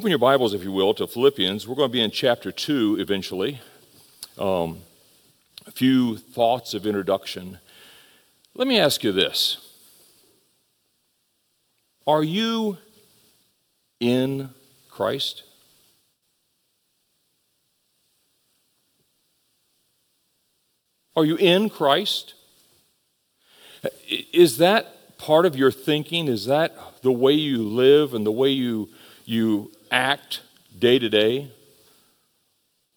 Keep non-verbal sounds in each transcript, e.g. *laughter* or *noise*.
Open your Bibles, if you will, to Philippians. We're going to be in chapter 2 eventually. Um, a few thoughts of introduction. Let me ask you this Are you in Christ? Are you in Christ? Is that part of your thinking? Is that the way you live and the way you, you act day to day?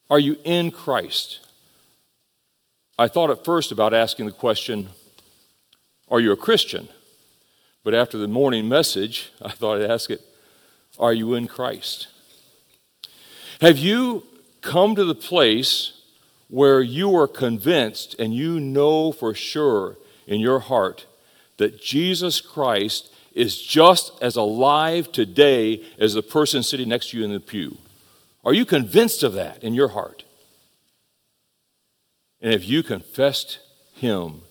Are you in Christ? I thought at first about asking the question, Are you a Christian? But after the morning message, *laughs* I thought I'd ask it, Are you in Christ? Have you come to the place where you are convinced and you know for sure in your heart that Jesus Christ is just as alive today as the person sitting next to you in the pew? Are you convinced of that in your heart? And if you confessed him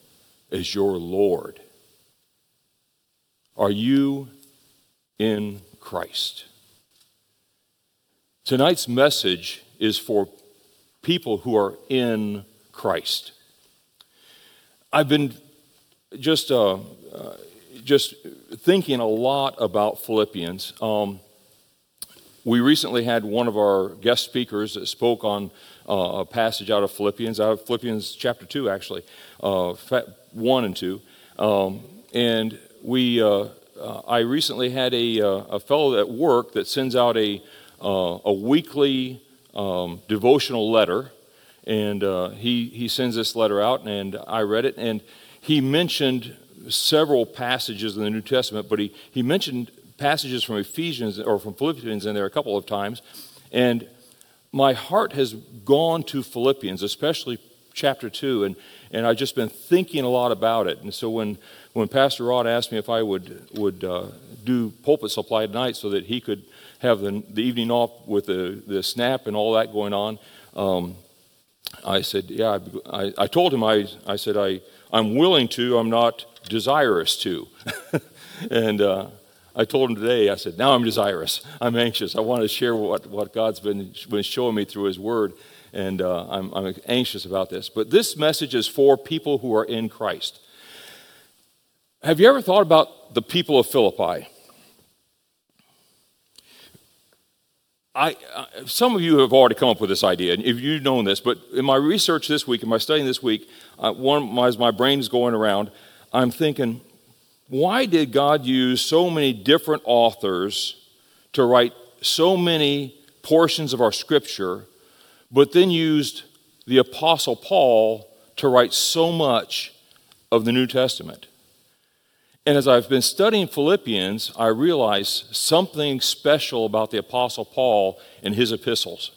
as your Lord, are you in Christ? Tonight's message is for people who are in Christ. I've been just uh, uh, just thinking a lot about Philippians. Um, we recently had one of our guest speakers that spoke on uh, a passage out of Philippians, out of Philippians chapter 2, actually, uh, 1 and 2. Um, and we, uh, uh, I recently had a, uh, a fellow at work that sends out a, a weekly um, devotional letter. And he, he sends this letter out, and I read it, and he mentioned several passages in the New Testament, but he, he mentioned passages from Ephesians or from Philippians in there a couple of times. And my heart has gone to Philippians, especially chapter 2, and, and I've just been thinking a lot about it. And so when, when Pastor Rod asked me if I would, would uh, do pulpit supply tonight so that he could have the, the evening off with the, the snap and all that going on, um, I said, Yeah, I, I told him, I, I said, I, I'm willing to, I'm not desirous to. *laughs* and uh, I told him today, I said, now I'm desirous. I'm anxious. I want to share what, what God's been, been showing me through His Word, and uh, I'm, I'm anxious about this. But this message is for people who are in Christ. Have you ever thought about the people of Philippi? I, uh, some of you have already come up with this idea, and if you've known this, but in my research this week, in my studying this week, uh, one, as my brain is going around, I'm thinking, why did God use so many different authors to write so many portions of our scripture, but then used the Apostle Paul to write so much of the New Testament? And as I've been studying Philippians, I realize something special about the Apostle Paul and his epistles.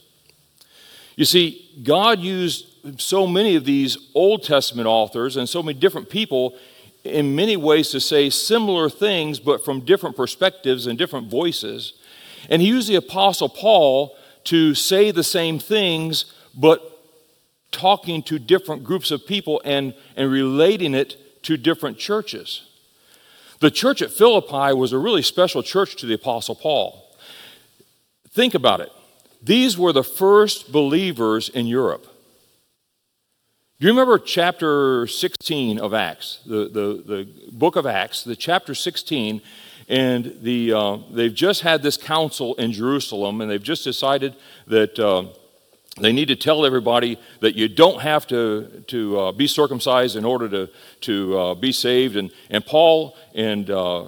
You see, God used so many of these Old Testament authors and so many different people in many ways to say similar things, but from different perspectives and different voices. And he used the Apostle Paul to say the same things, but talking to different groups of people and, and relating it to different churches. The church at Philippi was a really special church to the Apostle Paul. Think about it. These were the first believers in Europe. Do you remember chapter 16 of Acts, the, the, the book of Acts, the chapter 16, and the, uh, they've just had this council in Jerusalem, and they've just decided that uh, they need to tell everybody that you don't have to, to uh, be circumcised in order to, to uh, be saved. And, and Paul and uh,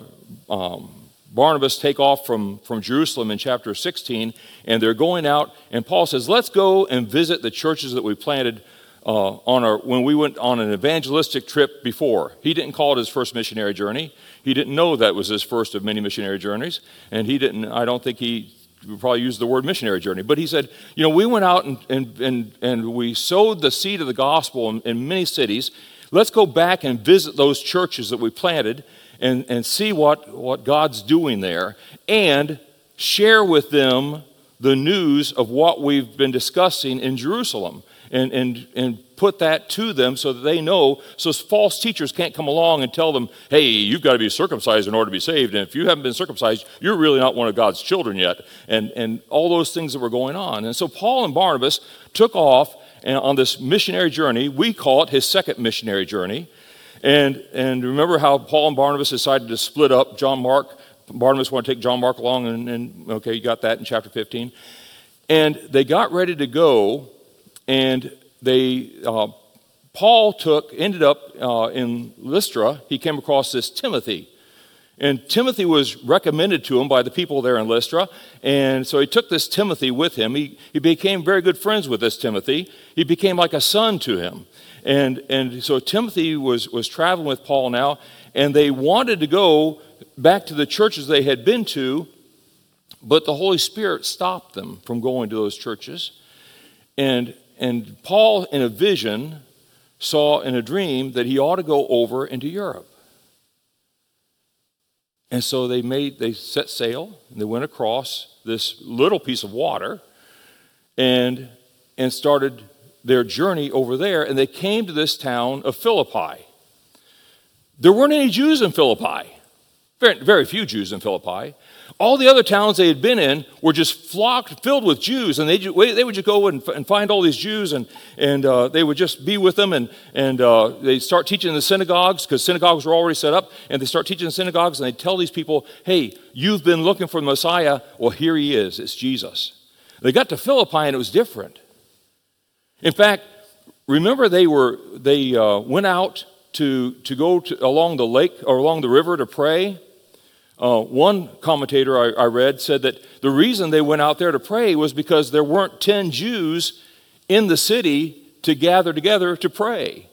um, Barnabas take off from, from Jerusalem in chapter 16, and they're going out, and Paul says, Let's go and visit the churches that we planted uh, on our, when we went on an evangelistic trip before. He didn't call it his first missionary journey. He didn't know that was his first of many missionary journeys. And he didn't, I don't think he probably used the word missionary journey. But he said, you know, we went out and, and, and, and we sowed the seed of the gospel in, in many cities. Let's go back and visit those churches that we planted and, and see what, what God's doing there and share with them the news of what we've been discussing in Jerusalem and, and, and put that to them so that they know, so false teachers can't come along and tell them, hey, you've got to be circumcised in order to be saved. And if you haven't been circumcised, you're really not one of God's children yet. And, and all those things that were going on. And so Paul and Barnabas took off on this missionary journey. We call it his second missionary journey. And, and remember how Paul and Barnabas decided to split up. John Mark, Barnabas wanted to take John Mark along, and, and okay, you got that in chapter 15. And they got ready to go, and they, uh, Paul took, ended up uh, in Lystra. He came across this Timothy. And Timothy was recommended to him by the people there in Lystra. And so he took this Timothy with him. He, he became very good friends with this Timothy. He became like a son to him. And, and so Timothy was, was traveling with Paul now, and they wanted to go back to the churches they had been to, but the Holy Spirit stopped them from going to those churches. And, and Paul, in a vision, saw in a dream that he ought to go over into Europe. And so they made they set sail and they went across this little piece of water and and started their journey over there, and they came to this town of Philippi. There weren't any Jews in Philippi, very, very few Jews in Philippi. All the other towns they had been in were just flocked, filled with Jews, and they, they would just go and, and find all these Jews, and, and uh, they would just be with them, and, and uh, they start teaching in the synagogues, because synagogues were already set up, and they start teaching in synagogues, and they tell these people, hey, you've been looking for the Messiah, well, here he is, it's Jesus. They got to Philippi, and it was different. In fact, remember they were they uh, went out to to go to, along the lake or along the river to pray. Uh, one commentator I, I read said that the reason they went out there to pray was because there weren't ten Jews in the city to gather together to pray.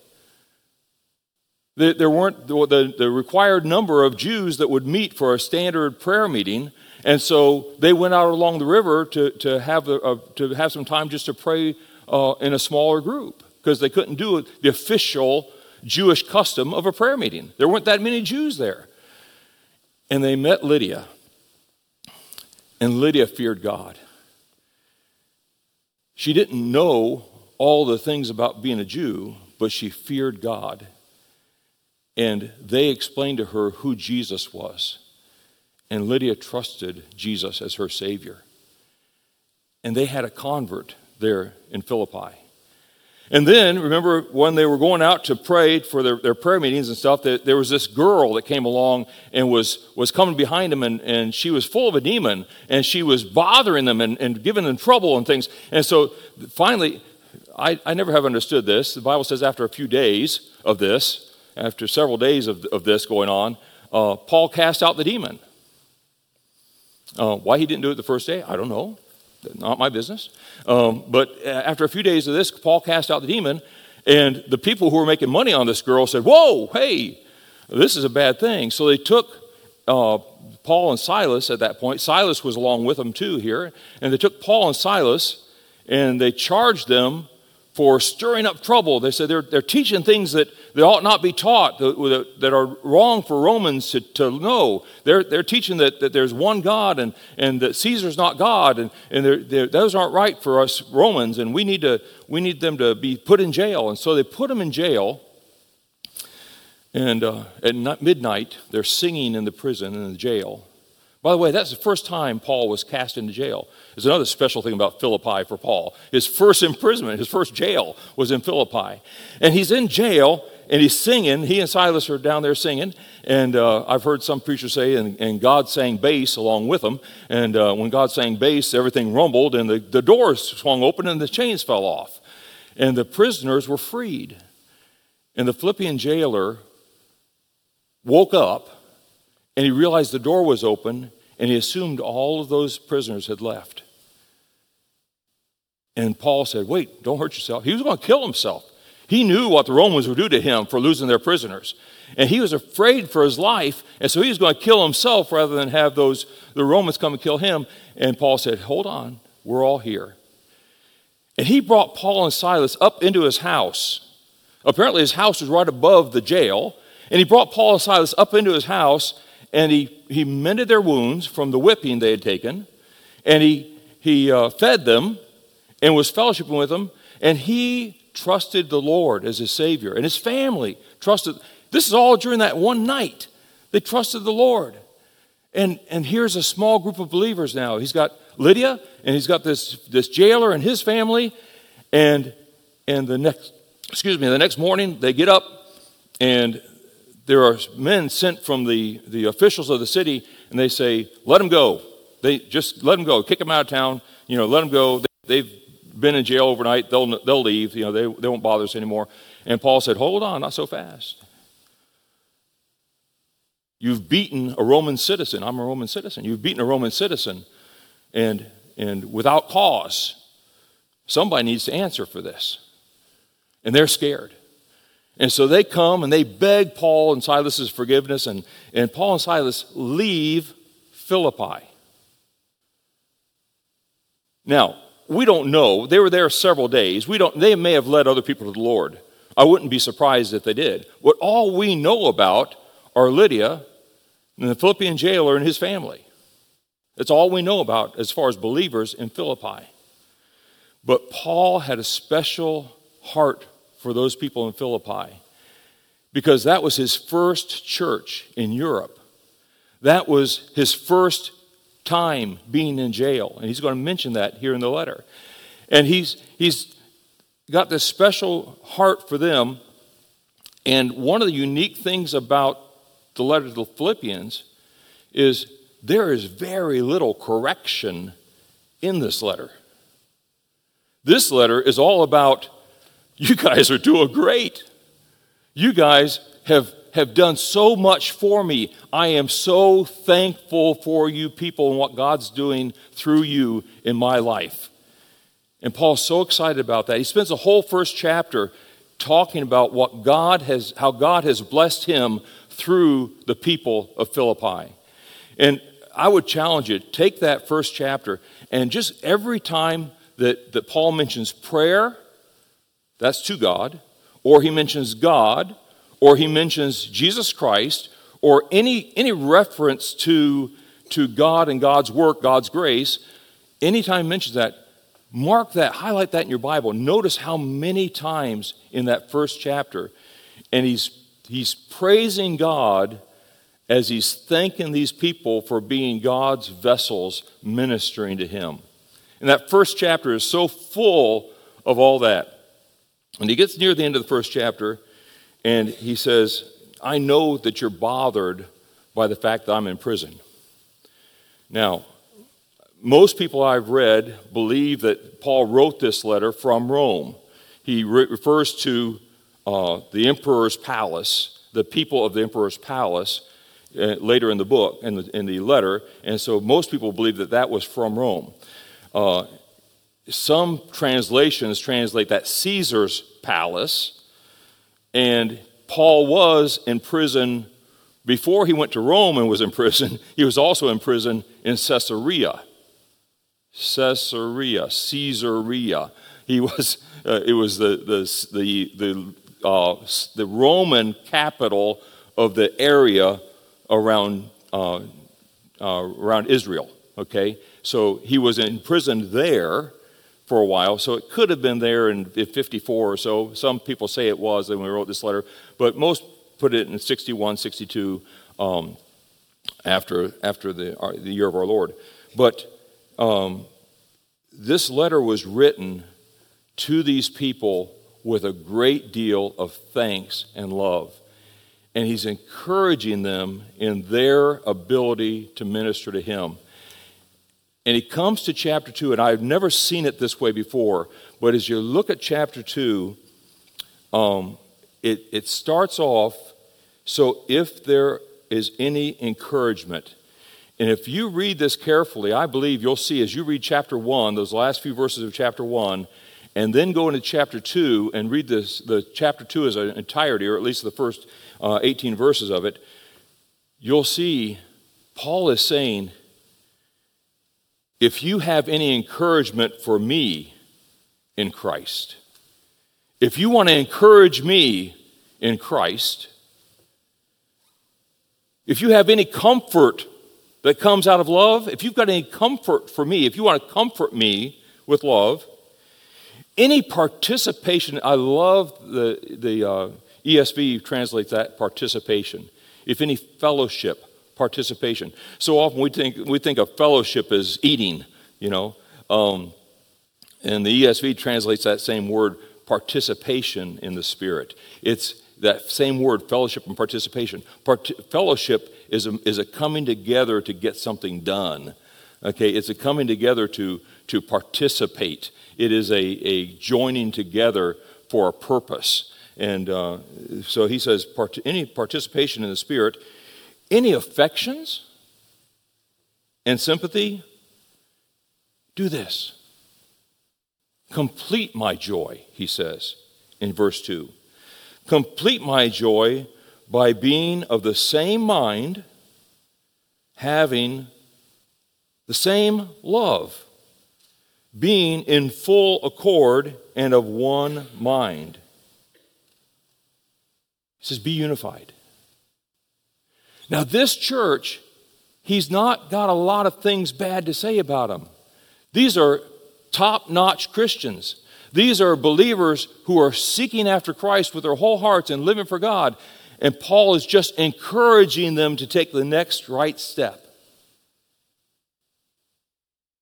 There weren't the, the required number of Jews that would meet for a standard prayer meeting, and so they went out along the river to, to, have, a, uh, to have some time just to pray uh, in a smaller group because they couldn't do the official Jewish custom of a prayer meeting. There weren't that many Jews there. And they met Lydia, and Lydia feared God. She didn't know all the things about being a Jew, but she feared God. And they explained to her who Jesus was. And Lydia trusted Jesus as her Savior. And they had a convert there in Philippi. And then, remember, when they were going out to pray for their, their prayer meetings and stuff, that there was this girl that came along and was, was coming behind them, and, and she was full of a demon, and she was bothering them and, and giving them trouble and things. And so finally, I, I never have understood this. The Bible says after a few days of this, after several days of, of this going on, uh, Paul cast out the demon. Uh, why he didn't do it the first day, I don't know not my business. Um, but after a few days of this, Paul cast out the demon, and the people who were making money on this girl said, Whoa, hey, this is a bad thing. So they took uh, Paul and Silas at that point. Silas was along with them too here. And they took Paul and Silas and they charged them for stirring up trouble. They said they're, they're teaching things that, that ought not be taught, that, that are wrong for Romans to, to know. They're, they're teaching that, that there's one God and, and that Caesar's not God, and, and they're, they're, those aren't right for us Romans, and we need, to, we need them to be put in jail. And so they put them in jail. And uh, at midnight, they're singing in the prison, in the jail. By the way, that's the first time Paul was cast into jail. There's another special thing about Philippi for Paul. His first imprisonment, his first jail was in Philippi. And he's in jail and he's singing. He and Silas are down there singing. And uh, I've heard some preachers say, and, and, God sang bass along with them. And uh, when God sang bass, everything rumbled and the, the doors swung open and the chains fell off. And the prisoners were freed. And the Philippian jailer woke up and he realized the door was open, and he assumed all of those prisoners had left. And Paul said, Wait, don't hurt yourself. He was going to kill himself. He knew what the Romans would do to him for losing their prisoners. And he was afraid for his life, and so he was going to kill himself rather than have those the Romans come and kill him. And Paul said, Hold on, we're all here. And he brought Paul and Silas up into his house. Apparently, his house was right above the jail. And he brought Paul and Silas up into his house, and he, he mended their wounds from the whipping they had taken, and he, he uh, fed them, and was fellowshipping with them, and he trusted the Lord as his Savior, and his family trusted. This is all during that one night. They trusted the Lord. And, and here's a small group of believers now. He's got Lydia, and he's got this, this jailer and his family. And, and the next, excuse me, the next morning they get up, and there are men sent from the, the officials of the city, and they say, let them go. They just let them go, kick them out of town, you know, let them go. They, have been in jail overnight, they'll, they'll leave, you know, they, they won't bother us anymore. And Paul said, hold on, not so fast. You've beaten a Roman citizen. I'm a Roman citizen. You've beaten a Roman citizen, and, and without cause, somebody needs to answer for this. And they're scared. And so they come and they beg Paul and Silas's forgiveness, and, and Paul and Silas leave Philippi. Now, we don't know. They were there several days. We don't, they may have led other people to the Lord. I wouldn't be surprised if they did. What all we know about are Lydia and the Philippian jailer and his family. That's all we know about as far as believers in Philippi. But Paul had a special heart for those people in Philippi because that was his first church in Europe. That was his first time being in jail. And he's going to mention that here in the letter. And he's, he's got this special heart for them. And one of the unique things about the letter to the Philippians is there is very little correction in this letter. This letter is all about you guys are doing great. You guys have, have done so much for me. I am so thankful for you people and what God's doing through you in my life. And Paul's so excited about that. He spends the whole first chapter talking about what God has, how God has blessed him through the people of Philippi. And I would challenge you, take that first chapter and just every time that, that Paul mentions prayer, that's to God, or he mentions God, or he mentions Jesus Christ, or any, any reference to, to God and God's work, God's grace, anytime mentions that, mark that, highlight that in your Bible. Notice how many times in that first chapter, and he's, he's praising God as he's thanking these people for being God's vessels ministering to him. And that first chapter is so full of all that. And he gets near the end of the first chapter and he says, I know that you're bothered by the fact that I'm in prison. Now, most people I've read believe that Paul wrote this letter from Rome. He re- refers to uh, the emperor's palace, the people of the emperor's palace, uh, later in the book, in the, in the letter, and so most people believe that that was from Rome. Uh, some translations translate that Caesar's palace, and Paul was in prison before he went to Rome and was in prison. *laughs* He was also in prison in Caesarea. Caesarea, Caesarea. He was. *laughs* Uh, it was the the the the, uh, the Roman capital of the area around uh, uh around Israel. Okay, so he was imprisoned there for a while. So it could have been there in, 54 or so. Some people say it was when we wrote this letter, but most put it in 61, 62 um, after, after the, uh, the year of our Lord. But um, this letter was written to these people with a great deal of thanks and love. And he's encouraging them in their ability to minister to him. And he comes to chapter 2, and I've never seen it this way before, but as you look at chapter 2, um, it, it starts off so if there is any encouragement, and if you read this carefully, I believe you'll see as you read chapter 1, those last few verses of chapter 1, and then go into chapter 2 and read this, the chapter 2 as an entirety, or at least the first uh, 18 verses of it, you'll see Paul is saying, if you have any encouragement for me in Christ, if you want to encourage me in Christ, if you have any comfort that comes out of love, if you've got any comfort for me, if you want to comfort me with love, any participation, I love the, the uh, ESV translates that participation. If any fellowship, participation. So often we think, we think of fellowship as eating, you know. Um, and the ESV translates that same word participation in the Spirit. It's that same word, fellowship and participation. Part- fellowship is a, is a coming together to get something done. Okay, it's a coming together to, to participate. It is a, a joining together for a purpose. And uh, so he says, part- any participation in the Spirit, any affections and sympathy, do this. Complete my joy, he says in verse 2. Complete my joy by being of the same mind, having the same love, being in full accord and of one mind. He says, Be unified. Now, this church, he's not got a lot of things bad to say about them. These are top notch Christians. These are believers who are seeking after Christ with their whole hearts and living for God. And Paul is just encouraging them to take the next right step.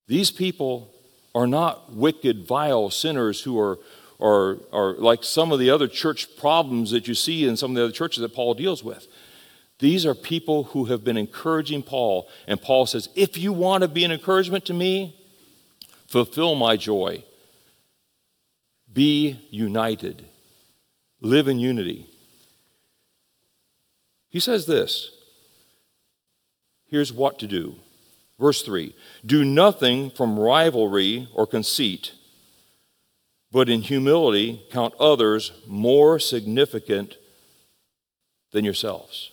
These people are not wicked, vile sinners who are, are, are like some of the other church problems that you see in some of the other churches that Paul deals with. These are people who have been encouraging Paul. And Paul says, If you want to be an encouragement to me, fulfill my joy. Be united. Live in unity. He says this. Here's what to do. Verse 3 Do nothing from rivalry or conceit, but in humility count others more significant than yourselves.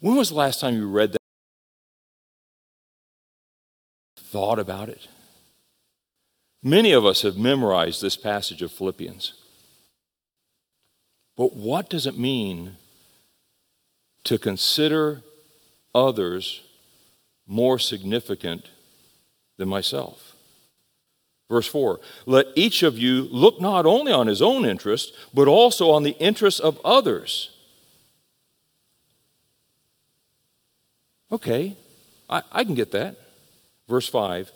When was the last time you read that? Thought about it? Many of us have memorized this passage of Philippians. But what does it mean to consider others more significant than myself? Verse 4 Let each of you look not only on his own interest, but also on the interests of others. Okay, I, I can get that. Verse 5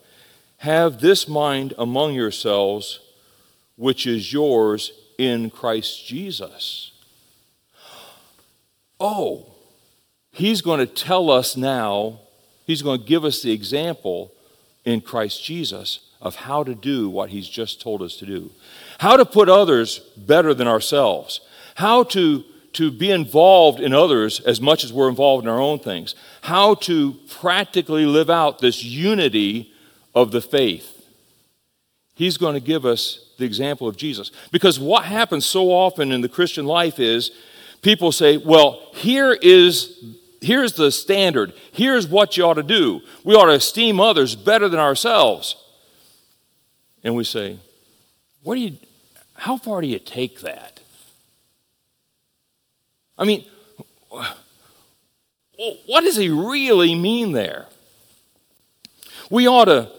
have this mind among yourselves, which is yours in Christ Jesus. Oh, he's going to tell us now, he's going to give us the example in Christ Jesus of how to do what he's just told us to do. How to put others better than ourselves. How to, to be involved in others as much as we're involved in our own things. How to practically live out this unity of the faith. He's going to give us the example of Jesus. Because what happens so often in the Christian life is people say, well, here is here's the standard. Here's what you ought to do. We ought to esteem others better than ourselves. And we say, what do you how far do you take that? I mean, what does he really mean there? We ought to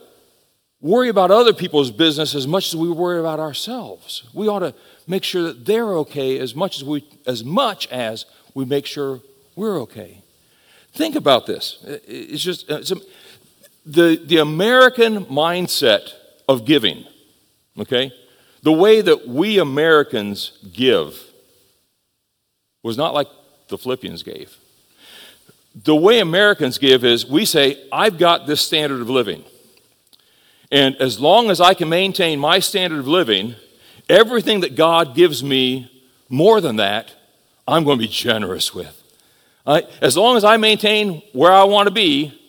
worry about other people's business as much as we worry about ourselves. We ought to make sure that they're okay as much as we as much as we make sure we're okay. Think about this. It's just uh, it's a, the the American mindset of giving. Okay? The way that we Americans give was not like the Philippians gave. The way Americans give is we say, I've got this standard of living. And as long as I can maintain my standard of living, everything that God gives me more than that, I'm going to be generous with. as long as I maintain where I want to be,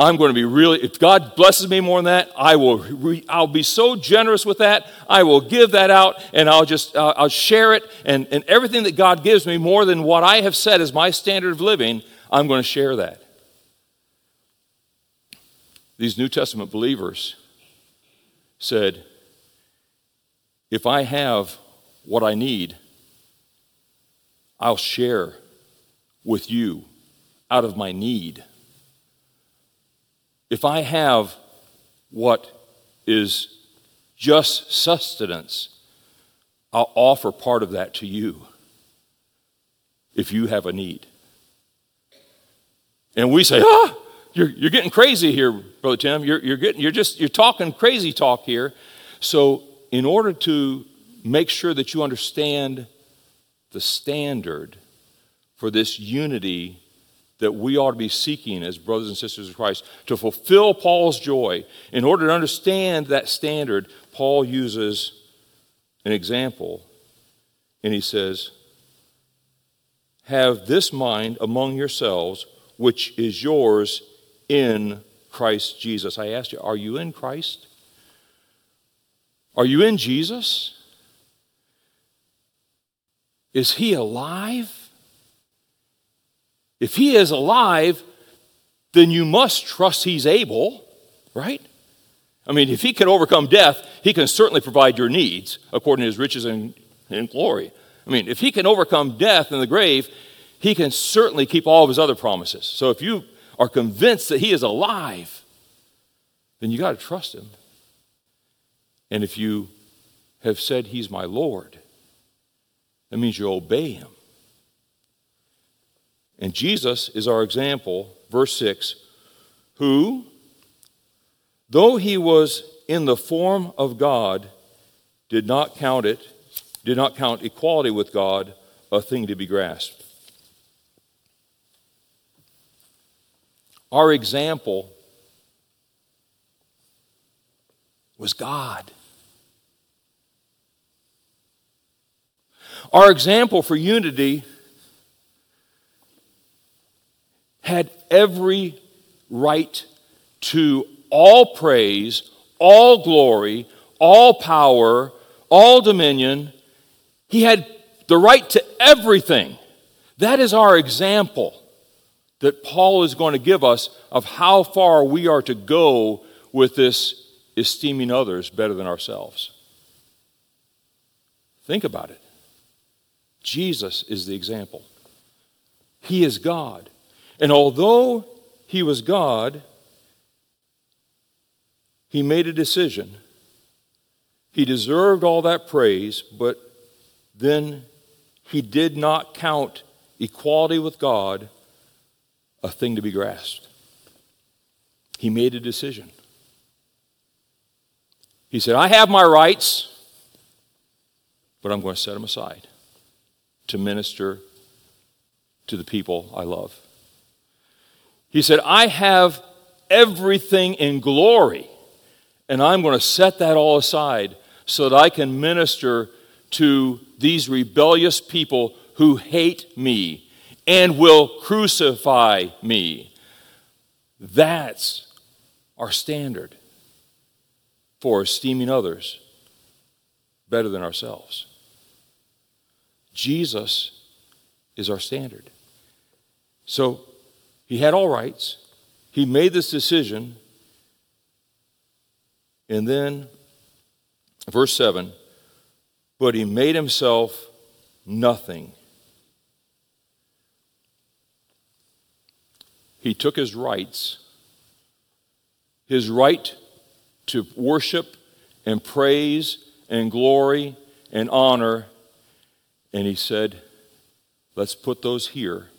I'm going to be really, if God blesses me more than that, I will, re, I'll be so generous with that. I will give that out and I'll just, uh, I'll share it. And, and everything that God gives me more than what I have said is my standard of living, I'm going to share that these New Testament believers said, If I have what I need, I'll share with you out of my need. If I have what is just sustenance, I'll offer part of that to you if you have a need. And we say, ah, you're, you're getting crazy here, Brother Tim. You're, you're, getting, you're just, you're talking crazy talk here. So in order to make sure that you understand the standard for this unity that we ought to be seeking as brothers and sisters of Christ to fulfill Paul's joy. In order to understand that standard, Paul uses an example and he says, Have this mind among yourselves, which is yours in Christ Jesus. I asked you, are you in Christ? Are you in Jesus? Is he alive? If he is alive, then you must trust he's able, right? I mean, if he can overcome death, he can certainly provide your needs according to his riches and, and glory. I mean, if he can overcome death in the grave, he can certainly keep all of his other promises. So if you are convinced that he is alive, then you got to trust him. And if you have said he's my Lord, that means you obey him. And Jesus is our example, verse 6, who, though he was in the form of God, did not count it, did not count equality with God a thing to be grasped. Our example was God. Our example for unity had every right to all praise, all glory, all power, all dominion. He had the right to everything. That is our example that Paul is going to give us of how far we are to go with this esteeming others better than ourselves. Think about it. Jesus is the example. He is God. And although he was God, he made a decision. He deserved all that praise, but then he did not count equality with God a thing to be grasped. He made a decision. He said, I have my rights, but I'm going to set them aside to minister to the people I love. He said, I have everything in glory, and I'm going to set that all aside so that I can minister to these rebellious people who hate me and will crucify me. That's our standard for esteeming others better than ourselves. Jesus is our standard. So he had all rights. He made this decision. And then, verse 7 but he made himself nothing. He took his rights, his right to worship and praise and glory and honor, and he said, Let's put those here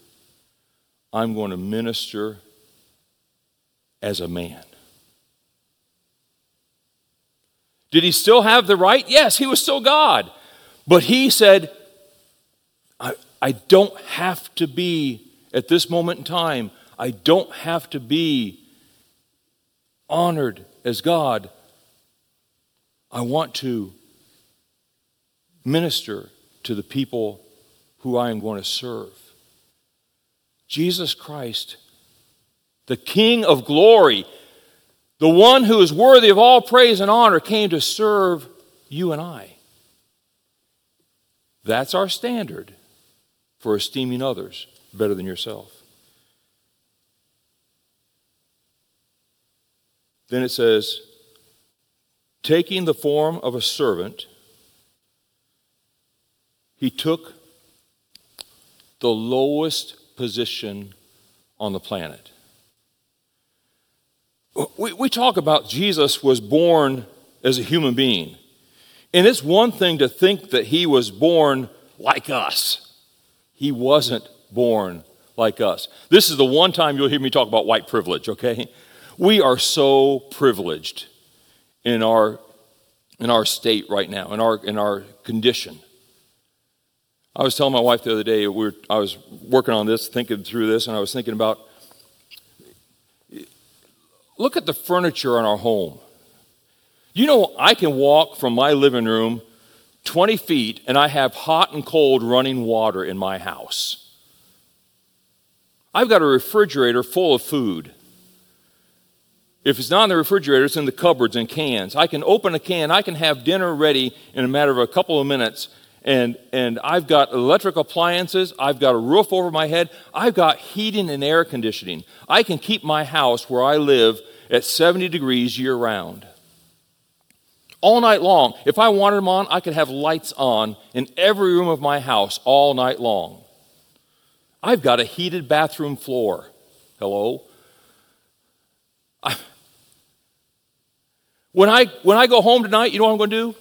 I'm going to minister as a man. Did he still have the right? Yes, he was still God. But he said, I, I don't have to be, at this moment in time, I don't have to be honored as God. I want to minister to the people who I am going to serve. Jesus Christ, the King of glory, the one who is worthy of all praise and honor, came to serve you and I. That's our standard for esteeming others better than yourself. Then it says, taking the form of a servant, he took the lowest position on the planet. We, we talk about Jesus was born as a human being. And it's one thing to think that he was born like us. He wasn't born like us. This is the one time you'll hear me talk about white privilege, okay? We are so privileged in our in our state right now, in our in our condition. I was telling my wife the other day, we were, I was working on this, thinking through this, and I was thinking about look at the furniture in our home. You know, I can walk from my living room 20 feet and I have hot and cold running water in my house. I've got a refrigerator full of food. If it's not in the refrigerator, it's in the cupboards and cans. I can open a can, I can have dinner ready in a matter of a couple of minutes, and, and I've got electric appliances, I've got a roof over my head, I've got heating and air conditioning. I can keep my house where I live at 70 degrees year round. All night long. If I wanted them on, I could have lights on in every room of my house all night long. I've got a heated bathroom floor. Hello? I, when, I, when I go home tonight, you know what I'm going to do?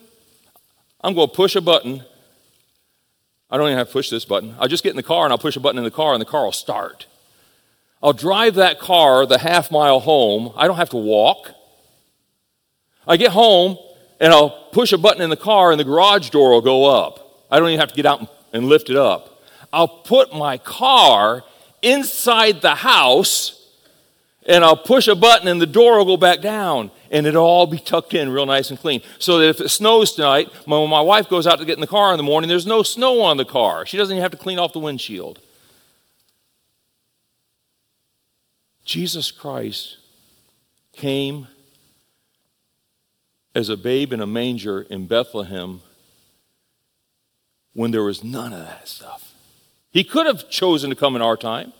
I'm going to push a button. I don't even have to push this button. I'll just get in the car and I'll push a button in the car and the car will start. I'll drive that car the half mile home. I don't have to walk. I get home and I'll push a button in the car and the garage door will go up. I don't even have to get out and lift it up. I'll put my car inside the house and I'll push a button and the door will go back down and it'll all be tucked in real nice and clean. So that if it snows tonight, when my wife goes out to get in the car in the morning, there's no snow on the car. She doesn't even have to clean off the windshield. Jesus Christ came as a babe in a manger in Bethlehem when there was none of that stuff. He could have chosen to come in our time.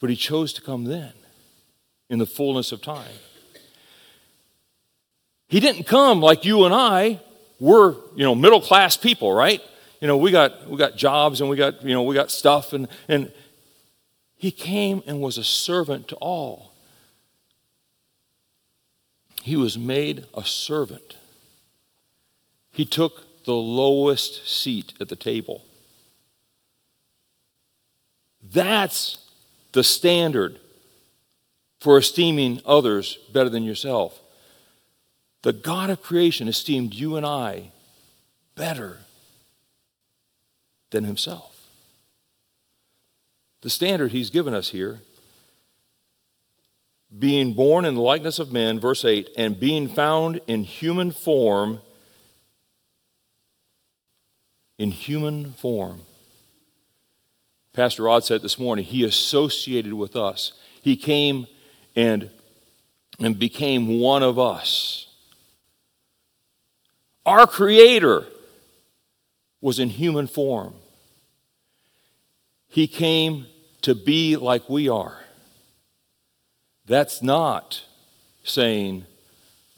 But he chose to come then, in the fullness of time. He didn't come like you and I. We're, you know, middle class people, right? You know, we got we got jobs and we got, you know, we got stuff and and he came and was a servant to all. He was made a servant. He took the lowest seat at the table. That's the standard for esteeming others better than yourself. The God of creation esteemed you and I better than himself. The standard he's given us here being born in the likeness of men, verse 8, and being found in human form, in human form. Pastor Rod said this morning, he associated with us. He came and, and became one of us. Our Creator was in human form. He came to be like we are. That's not saying,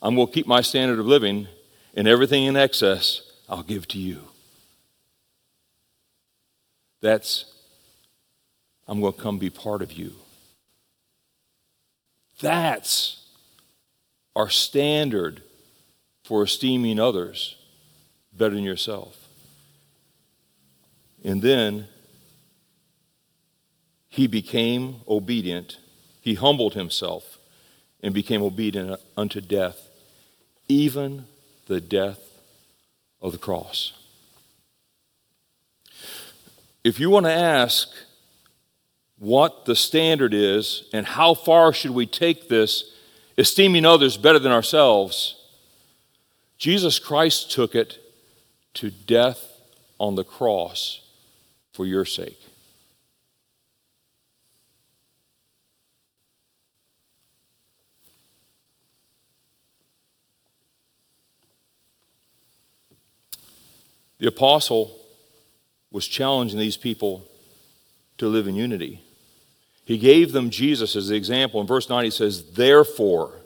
I'm going to keep my standard of living and everything in excess I'll give to you. That's I'm going to come be part of you. That's our standard for esteeming others better than yourself. And then he became obedient. He humbled himself and became obedient unto death, even the death of the cross. If you want to ask, what the standard is and how far should we take this, esteeming others better than ourselves, Jesus Christ took it to death on the cross for your sake. The apostle was challenging these people to live in unity. He gave them Jesus as the example. In verse 9, he says, Therefore,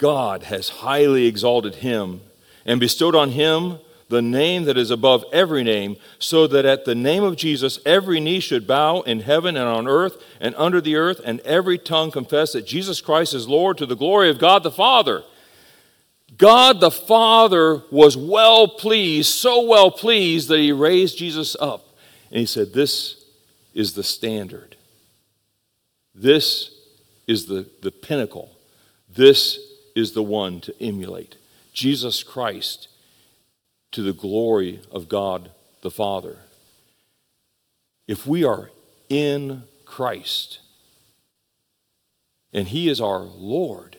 God has highly exalted him and bestowed on him the name that is above every name, so that at the name of Jesus every knee should bow in heaven and on earth and under the earth, and every tongue confess that Jesus Christ is Lord to the glory of God the Father. God the Father was well pleased, so well pleased that he raised Jesus up. And he said, This is the standard. This is the, the pinnacle. This is the one to emulate. Jesus Christ to the glory of God the Father. If we are in Christ and He is our Lord,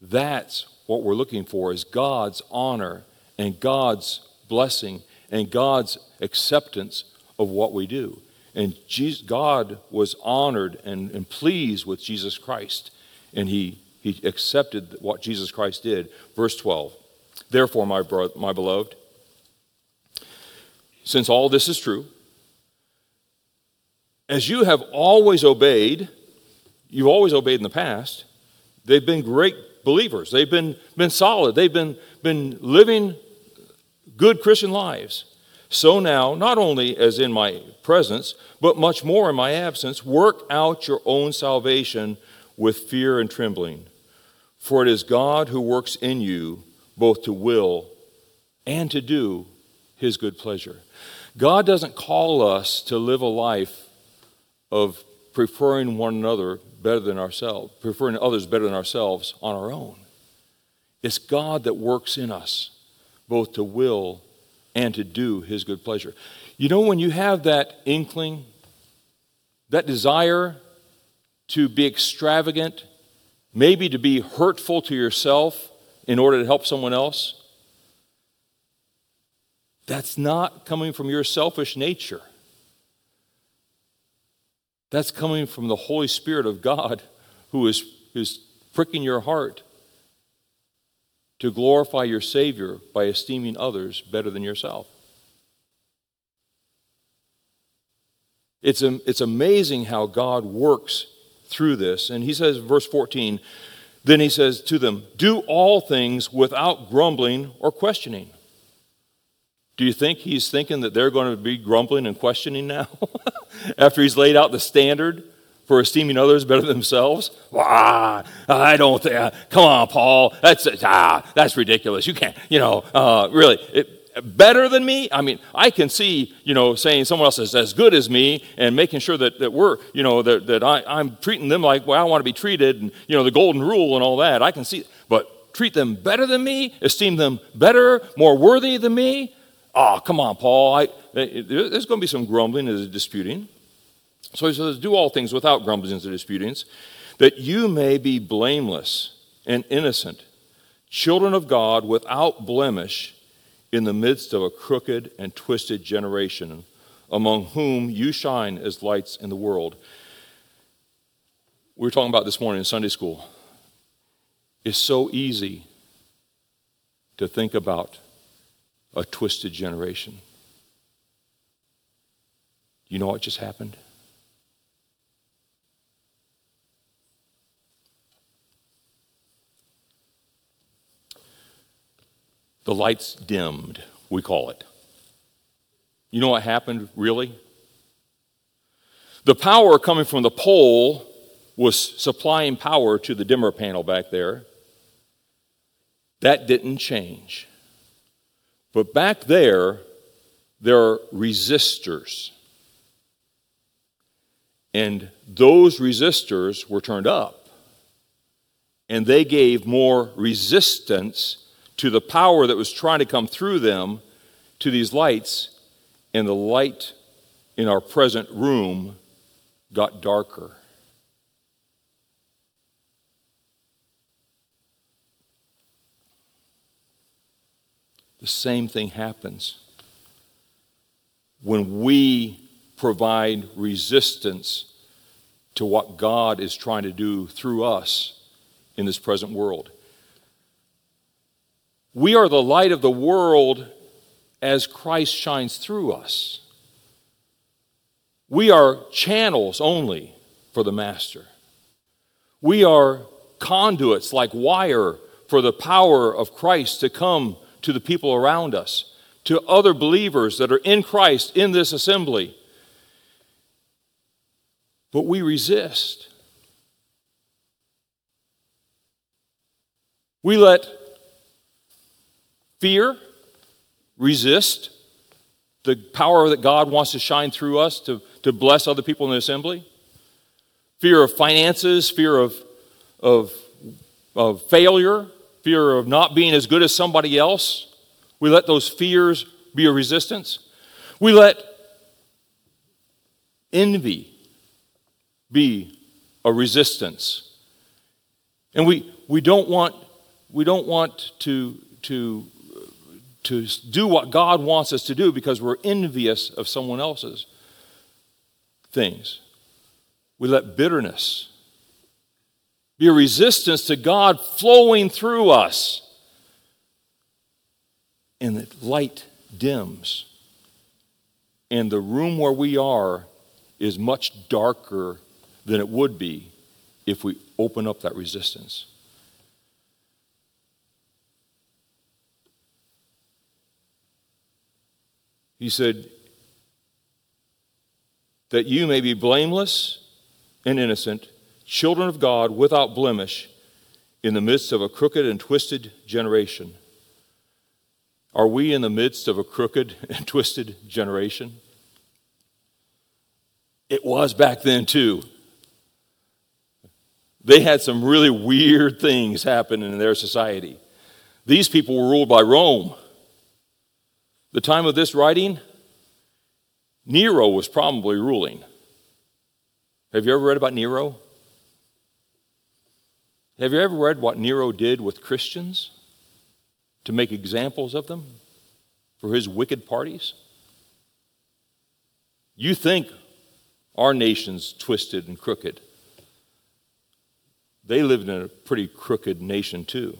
that's what we're looking for is God's honor and God's blessing and God's acceptance of what we do. And Jesus, God was honored and, and pleased with Jesus Christ, and he, he accepted what Jesus Christ did. Verse 12 Therefore, my, bro- my beloved, since all this is true, as you have always obeyed, you've always obeyed in the past, they've been great believers. They've been, been solid. They've been, been living good Christian lives. So now, not only as in my presence, but much more in my absence, work out your own salvation with fear and trembling. For it is God who works in you both to will and to do his good pleasure. God doesn't call us to live a life of preferring one another better than ourselves, preferring others better than ourselves on our own. It's God that works in us, both to will and to do his good pleasure. You know, when you have that inkling, that desire to be extravagant, maybe to be hurtful to yourself in order to help someone else, that's not coming from your selfish nature. That's coming from the Holy Spirit of God who is, is pricking your heart to glorify your Savior by esteeming others better than yourself. It's, it's amazing how God works through this. And he says, verse 14, then he says to them, Do all things without grumbling or questioning. Do you think he's thinking that they're going to be grumbling and questioning now? *laughs* After he's laid out the standard for esteeming others better than themselves? Ah, I don't think, uh, come on, Paul. That's, ah, that's ridiculous. You can't, you know, uh, really. It, better than me? I mean, I can see, you know, saying someone else is as good as me and making sure that, that we're, you know, that, that I, I'm treating them like well, I want to be treated and, you know, the golden rule and all that. I can see, but treat them better than me, esteem them better, more worthy than me? Oh, come on, Paul. I, there's going to be some grumbling and disputing. So he says, Do all things without grumblings and disputings, that you may be blameless and innocent, children of God without blemish in the midst of a crooked and twisted generation, among whom you shine as lights in the world. We were talking about this morning in Sunday school. It's so easy to think about a twisted generation. You know what just happened? The lights dimmed, we call it. You know what happened, really? The power coming from the pole was supplying power to the dimmer panel back there. That didn't change. But back there, there are resistors. And those resistors were turned up. And they gave more resistance to the power that was trying to come through them to these lights. And the light in our present room got darker. The same thing happens when we provide resistance to what God is trying to do through us in this present world. We are the light of the world as Christ shines through us. We are channels only for the Master. We are conduits like wire for the power of Christ to come to the people around us, to other believers that are in Christ in this assembly. But we resist. We let fear resist the power that God wants to shine through us to, to bless other people in the assembly. Fear of finances, fear of, of, of failure, fear of not being as good as somebody else. We let those fears be a resistance. We let envy be a resistance. And we, we don't want, we don't want to, to to do what God wants us to do because we're envious of someone else's things. We let bitterness be a resistance to God flowing through us. And the light dims. And the room where we are is much darker than it would be if we open up that resistance. He said, That you may be blameless and innocent, children of God without blemish, in the midst of a crooked and twisted generation. Are we in the midst of a crooked *laughs* and twisted generation? It was back then, too. They had some really weird things happen in their society. These people were ruled by Rome. The time of this writing, Nero was probably ruling. Have you ever read about Nero? Have you ever read what Nero did with Christians to make examples of them for his wicked parties? You think our nation's twisted and crooked. They lived in a pretty crooked nation, too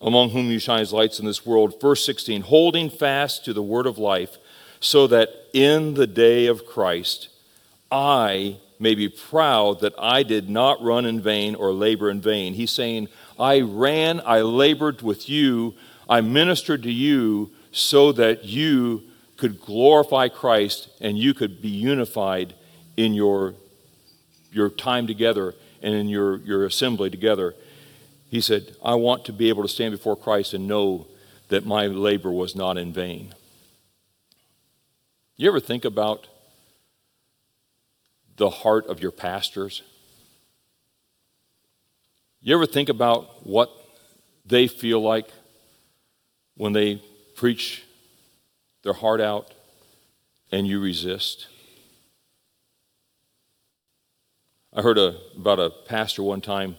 among whom you shine as lights in this world. Verse 16, holding fast to the word of life, so that in the day of Christ I may be proud that I did not run in vain or labor in vain. He's saying, I ran, I labored with you, I ministered to you so that you could glorify Christ and you could be unified in your, your time together and in your, your assembly together. He said, I want to be able to stand before Christ and know that my labor was not in vain. You ever think about the heart of your pastors? You ever think about what they feel like when they preach their heart out and you resist? I heard a, about a pastor one time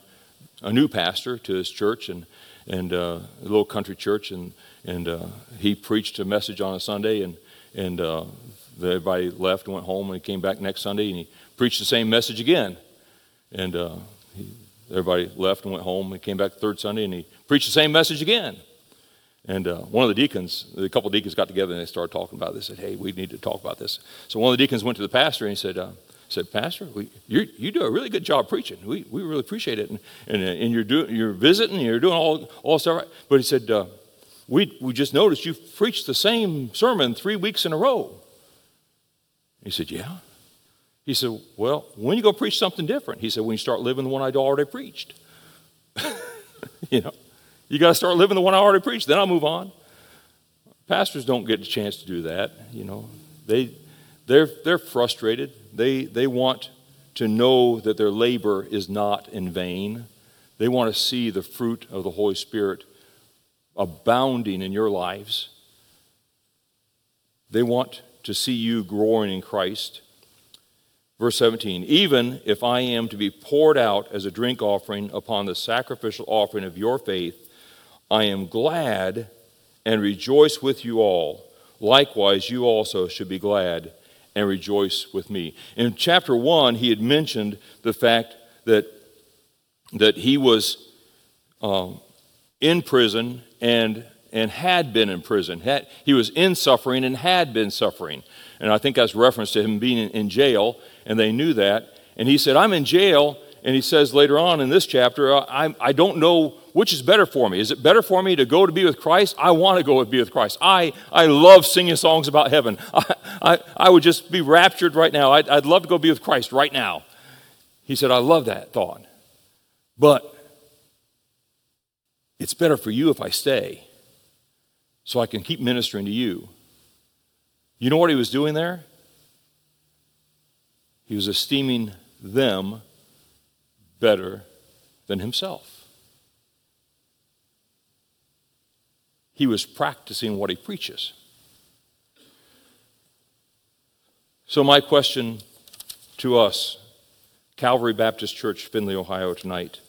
a new pastor to his church and, and uh, a little country church, and, and uh, he preached a message on a Sunday, and, and uh, everybody left and went home, and he came back next Sunday, and he preached the same message again. And uh, he, everybody left and went home, and came back the third Sunday, and he preached the same message again. And uh, one of the deacons, a couple of deacons got together and they started talking about this. They said, hey, we need to talk about this. So one of the deacons went to the pastor and he said, uh, said, Pastor, we, you do a really good job preaching. We, we really appreciate it. And, and, uh, and you're, do, you're visiting, you're doing all, all stuff right. But he said, uh, we, we just noticed you preached the same sermon three weeks in a row. He said, Yeah. He said, Well, when you go preach something different? He said, When you start living the one I already preached. *laughs* you know, you got to start living the one I already preached, then I'll move on. Pastors don't get a chance to do that. You know, they, they're, they're frustrated. They, they want to know that their labor is not in vain. They want to see the fruit of the Holy Spirit abounding in your lives. They want to see you growing in Christ. Verse 17 Even if I am to be poured out as a drink offering upon the sacrificial offering of your faith, I am glad and rejoice with you all. Likewise, you also should be glad and rejoice with me. In chapter 1, he had mentioned the fact that, that he was um, in prison and, and had been in prison. Had, he was in suffering and had been suffering. And I think that's reference to him being in, in jail, and they knew that. And he said, I'm in jail. And he says later on in this chapter, I, I don't know which is better for me? Is it better for me to go to be with Christ? I want to go and be with Christ. I, I love singing songs about heaven. *laughs* I, I, I would just be raptured right now. I'd, I'd love to go be with Christ right now. He said, I love that thought. But it's better for you if I stay so I can keep ministering to you. You know what he was doing there? He was esteeming them better than himself. He was practicing what he preaches. So, my question to us, Calvary Baptist Church, Findlay, Ohio, tonight,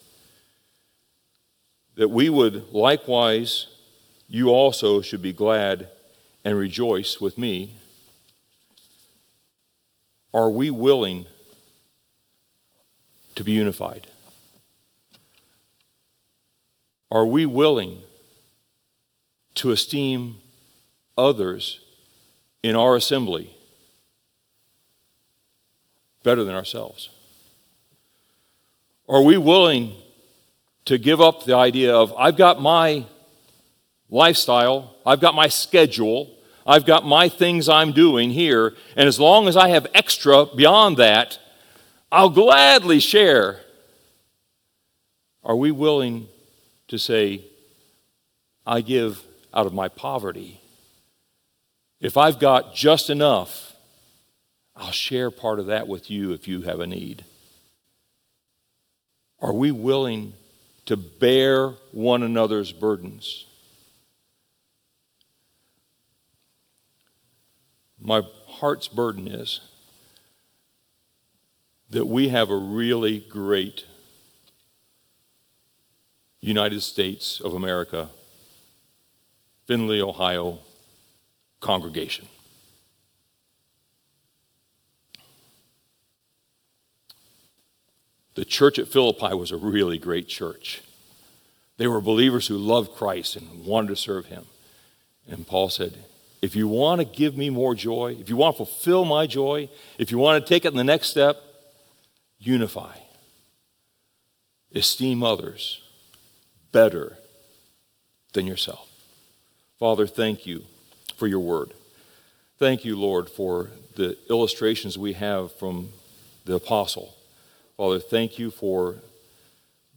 that we would likewise, you also should be glad and rejoice with me. Are we willing to be unified? Are we willing to esteem others in our assembly better than ourselves? Are we willing to give up the idea of, I've got my lifestyle, I've got my schedule, I've got my things I'm doing here, and as long as I have extra beyond that, I'll gladly share. Are we willing to say, I give out of my poverty? If I've got just enough, I'll share part of that with you if you have a need. Are we willing to bear one another's burdens? My heart's burden is that we have a really great United States of America, Findlay, Ohio congregation. The church at Philippi was a really great church. They were believers who loved Christ and wanted to serve him. And Paul said, If you want to give me more joy, if you want to fulfill my joy, if you want to take it in the next step, unify, esteem others better than yourself. Father, thank you for your word. Thank you, Lord, for the illustrations we have from the apostle. Father, thank you for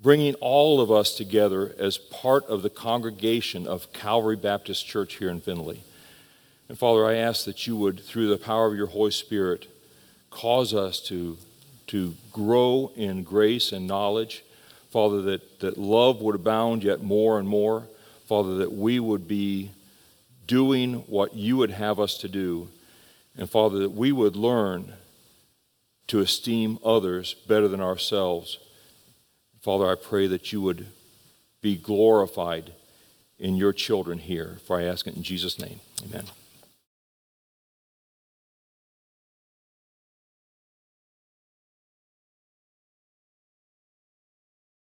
bringing all of us together as part of the congregation of Calvary Baptist Church here in Findlay. And Father, I ask that you would, through the power of your Holy Spirit, cause us to to grow in grace and knowledge. Father, that, that love would abound yet more and more. Father, that we would be doing what you would have us to do. And Father, that we would learn to esteem others better than ourselves. Father, I pray that you would be glorified in your children here. For I ask it in Jesus' name. Amen.